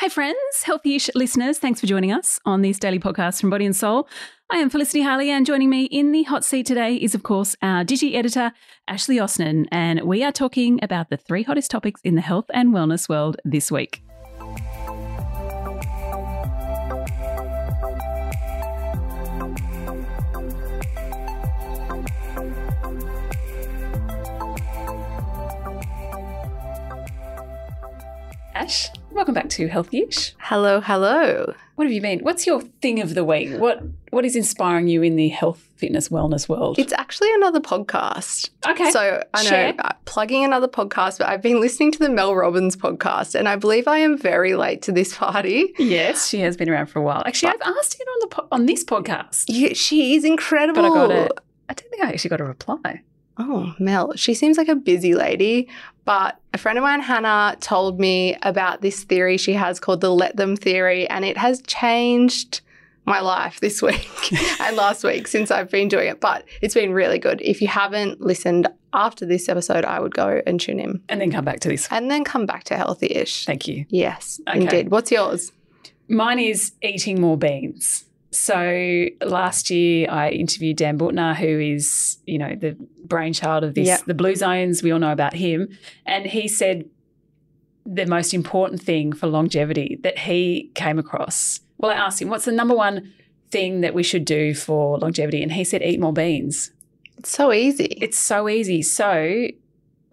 Hey, friends, healthy ish listeners, thanks for joining us on this daily podcast from Body and Soul. I am Felicity Harley, and joining me in the hot seat today is, of course, our Digi editor, Ashleigh Austin, and we are talking about the three hottest topics in the health and wellness world this week. Ash, welcome back to Healthy-ish. Hello, hello. What have you been? What's your thing of the week? What What is inspiring you in the health, fitness, wellness world? It's actually another podcast. okay. So I know Share. uh, plugging another podcast, but I've been listening to the Mel Robbins podcast, and I believe I am very late to this party. yes, she has been around for a while. Actually, I've asked her on the po- on this podcast, Yeah, she is incredible. but I got it. I don't think I actually got a reply. Oh, Mel. She seems like a busy lady, but a friend of mine, Hannah, told me about this theory she has called the let them theory, and it has changed my life this week and last week since I've been doing it. But it's been really good. If you haven't listened after this episode, I would go and tune in And then come back to this. and then come back to healthy ish. Thank you. Yes, Okay. indeed. What's yours? Mine is eating more beans. So last year I interviewed Dan Buettner, who is, you know, the brainchild of this, Yep. the Blue Zones. We all know about him. And he said the most important thing for longevity that he came across. Well, I asked him, what's the number one thing that we should do for longevity? And he said, eat more beans. It's so easy. It's so easy. So,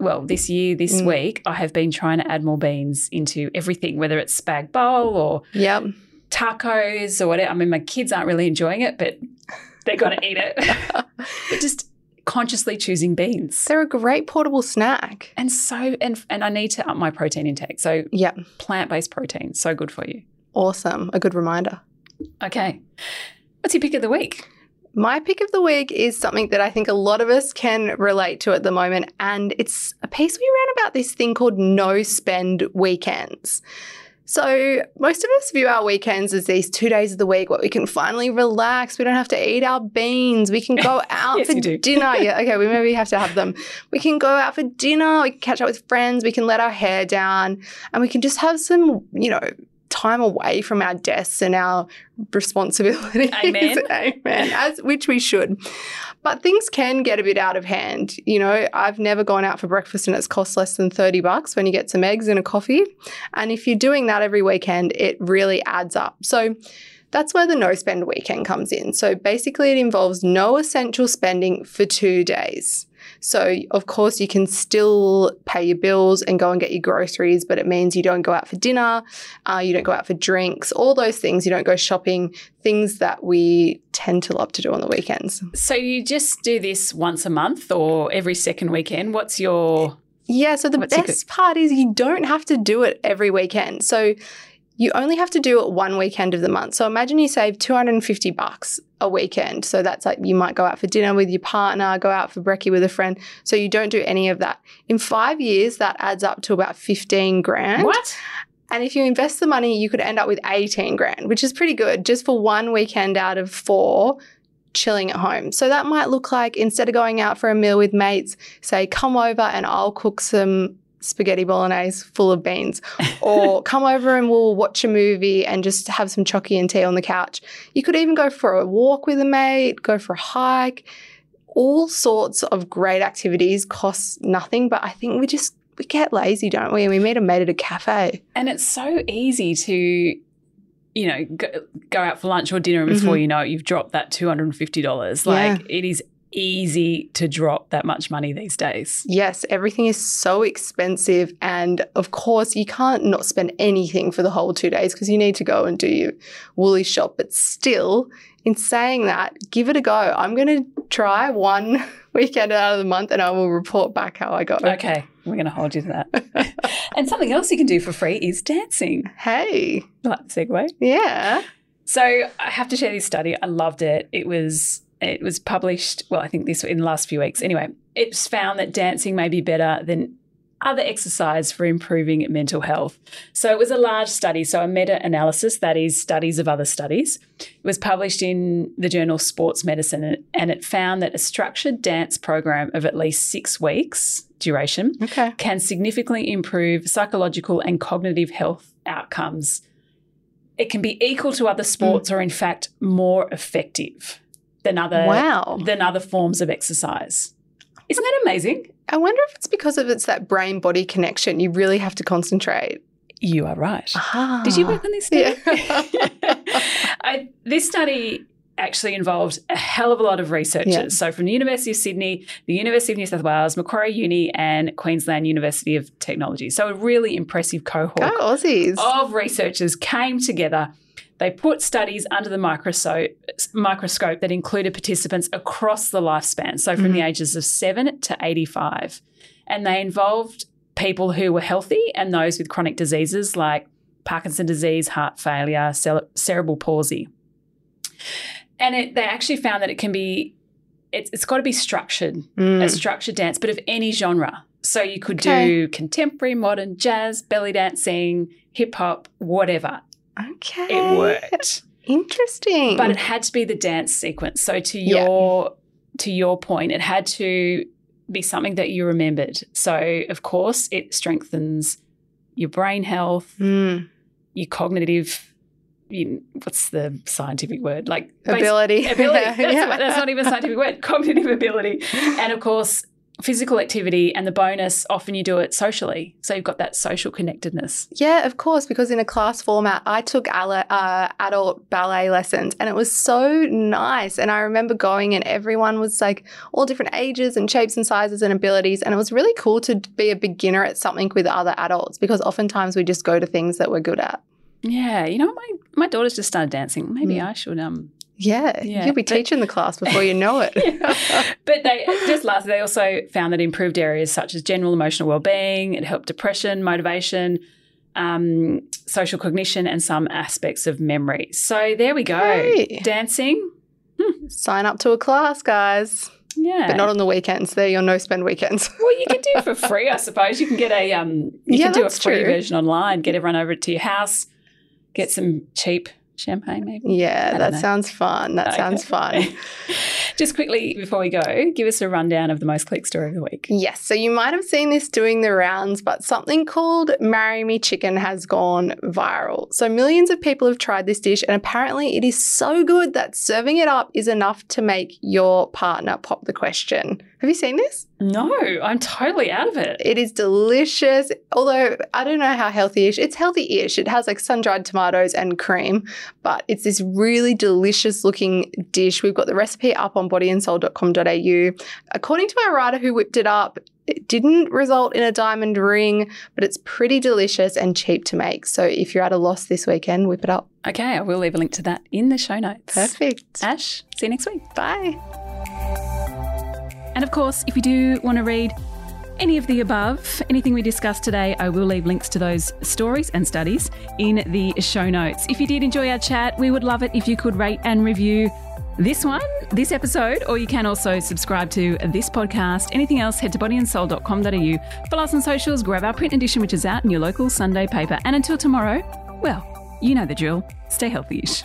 well, this year, this Mm. week, I have been trying to add more beans into everything, whether it's spag bowl or yep. Tacos or whatever. I mean, my kids aren't really enjoying it, but they're going to eat it. but just consciously choosing beans. They're a great portable snack. And so, and and I need to up my protein intake. So Yep. plant based protein, so good for you. Awesome. A good reminder. Okay, what's your pick of the week? My pick of the week is something that I think a lot of us can relate to at the moment, and it's a piece we ran about this thing called no spend weekends. So, most of us view our weekends as these two days of the week where we can finally relax. We don't have to eat our beans. We can go out Yes, for dinner. Yeah, okay, we maybe have to have them. We can go out for dinner. We can catch up with friends. We can let our hair down, and we can just have some, you know, time away from our desks and our responsibilities. Amen. Amen. As which we should. But things can get a bit out of hand. You know, I've never gone out for breakfast and it's cost less than 30 bucks when you get some eggs and a coffee. And if you're doing that every weekend, it really adds up. So that's where the no spend weekend comes in. So basically, it involves no essential spending for two days. So, of course, you can still pay your bills and go and get your groceries, but it means you don't go out for dinner, uh, you don't go out for drinks, all those things. You don't go shopping, things that we tend to love to do on the weekends. So you just do this once a month or every second weekend? What's your Yeah, so the What's best part is you don't have to do it every weekend. So you only have to do it one weekend of the month. So imagine you save 250 bucks a weekend. So that's like you might go out for dinner with your partner, go out for brekkie with a friend. So you don't do any of that. In 5 years that adds up to about 15 grand. what? And if you invest the money, you could end up with 18 grand, which is pretty good just for one weekend out of 4 chilling at home. So that might look like instead of going out for a meal with mates, say come over and I'll cook some spaghetti bolognese full of beans or come over and we'll watch a movie and just have some chocky and tea on the couch. You could even go for a walk with a mate, go for a hike. All sorts of great activities cost nothing, but I think we just we get lazy, don't we? And we meet a mate at a cafe. And it's so easy to, you know, go, go out for lunch or dinner, and before Mhm. you know it, you've dropped that two hundred and fifty dollars. Yeah. Like it is easy to drop that much money these days. Yes, everything is so expensive. And of course, you can't not spend anything for the whole two days because you need to go and do your woolly shop. But still, in saying that, give it a go. I'm going to try one weekend out of the month and I will report back how I go. Okay, we're going to hold you to that. and something else you can do for free is dancing. Hey, Like segue. yeah. So I have to share this study. I loved it. It was it was published. Well, I think this in the last few weeks. Anyway, it's found that dancing may be better than other exercise for improving mental health. So it was a large study, so a meta analysis, that is, studies of other studies. It was published in the journal Sports Medicine, and it found that a structured dance program of at least six weeks duration Okay. can significantly improve psychological and cognitive health outcomes it can be equal to other sports mm. or in fact more effective than other Wow. than other forms of exercise. Isn't that amazing? I wonder if it's because of it's that brain body connection. You really have to concentrate. You are right. Ah. Did you work on this study? Yeah. I, this study actually involved a hell of a lot of researchers. Yeah. So from the University of Sydney, the University of New South Wales, Macquarie Uni, and Queensland University of Technology. So a really impressive cohort Go Aussies. of researchers came together. They put studies under the microscope, microscope that included participants across the lifespan, so from the ages of 7 to 85. And they involved people who were healthy and those with chronic diseases like Parkinson's disease, heart failure, cere- cerebral palsy. And it, they actually found that it can be, it's, it's got to be structured Mm. a structured dance, but of any genre. So you could Okay. do contemporary, modern, jazz, belly dancing, hip hop, whatever. Okay. It worked. Interesting. But it had to be the dance sequence. So to Yeah. your to your point, it had to be something that you remembered. So of course, it strengthens your brain health, Mm. your cognitive. You, what's the scientific word? Like basi- ability. ability. That's, Yeah. that's not even a scientific word. Cognitive ability, and of course, physical activity. And the bonus, often you do it socially, so you've got that social connectedness. Yeah, of course, because in a class format, I took uh, adult ballet lessons and it was so nice. And I remember going and everyone was like all different ages and shapes and sizes and abilities. And it was really cool to be a beginner at something with other adults because oftentimes we just go to things that we're good at. Yeah, you know, my my daughter's just started dancing. Maybe Mm. I should um Yeah, Yeah, you'll be but- teaching the class before you know it. But they just lastly, they also found that improved areas such as general emotional well-being. It helped depression, motivation, um, social cognition, and some aspects of memory. So there we go. Great. Dancing, Sign up to a class, guys, yeah, but not on the weekends. They're your no spend weekends. Well, you can do for free, I suppose. You can get a um, you Yeah, can do a free true. version online. Get everyone over to your house. Get some cheap champagne, maybe. Yeah, that know. sounds fun. That Okay. sounds fun. Just quickly before we go, give us a rundown of the most clicked story of the week. Yes, so you might have seen this doing the rounds, but something called Marry Me Chicken has gone viral. So millions of people have tried this dish, and apparently it is so good that serving it up is enough to make your partner pop the question. Have you seen this? No, I'm totally out of it. It is delicious, although I don't know how healthy-ish. It's healthy-ish. It has like sun-dried tomatoes and cream, but it's this really delicious looking dish. We've got the recipe up on bodyandsoul.com.au. According to my writer who whipped it up, it didn't result in a diamond ring, but it's pretty delicious and cheap to make. So if you're at a loss this weekend, whip it up. Okay, I will leave a link to that in the show notes. Perfect. Ash, see you next week. Bye. And of course, if you do want to read any of the above, anything we discussed today, I will leave links to those stories and studies in the show notes. If you did enjoy our chat, we would love it if you could rate and review this one, this episode, or you can also subscribe to this podcast. Anything else, head to bodyandsoul.com.au. Follow us on socials, grab our print edition, which is out in your local Sunday paper. And until tomorrow, well, you know the drill. Stay healthy ish.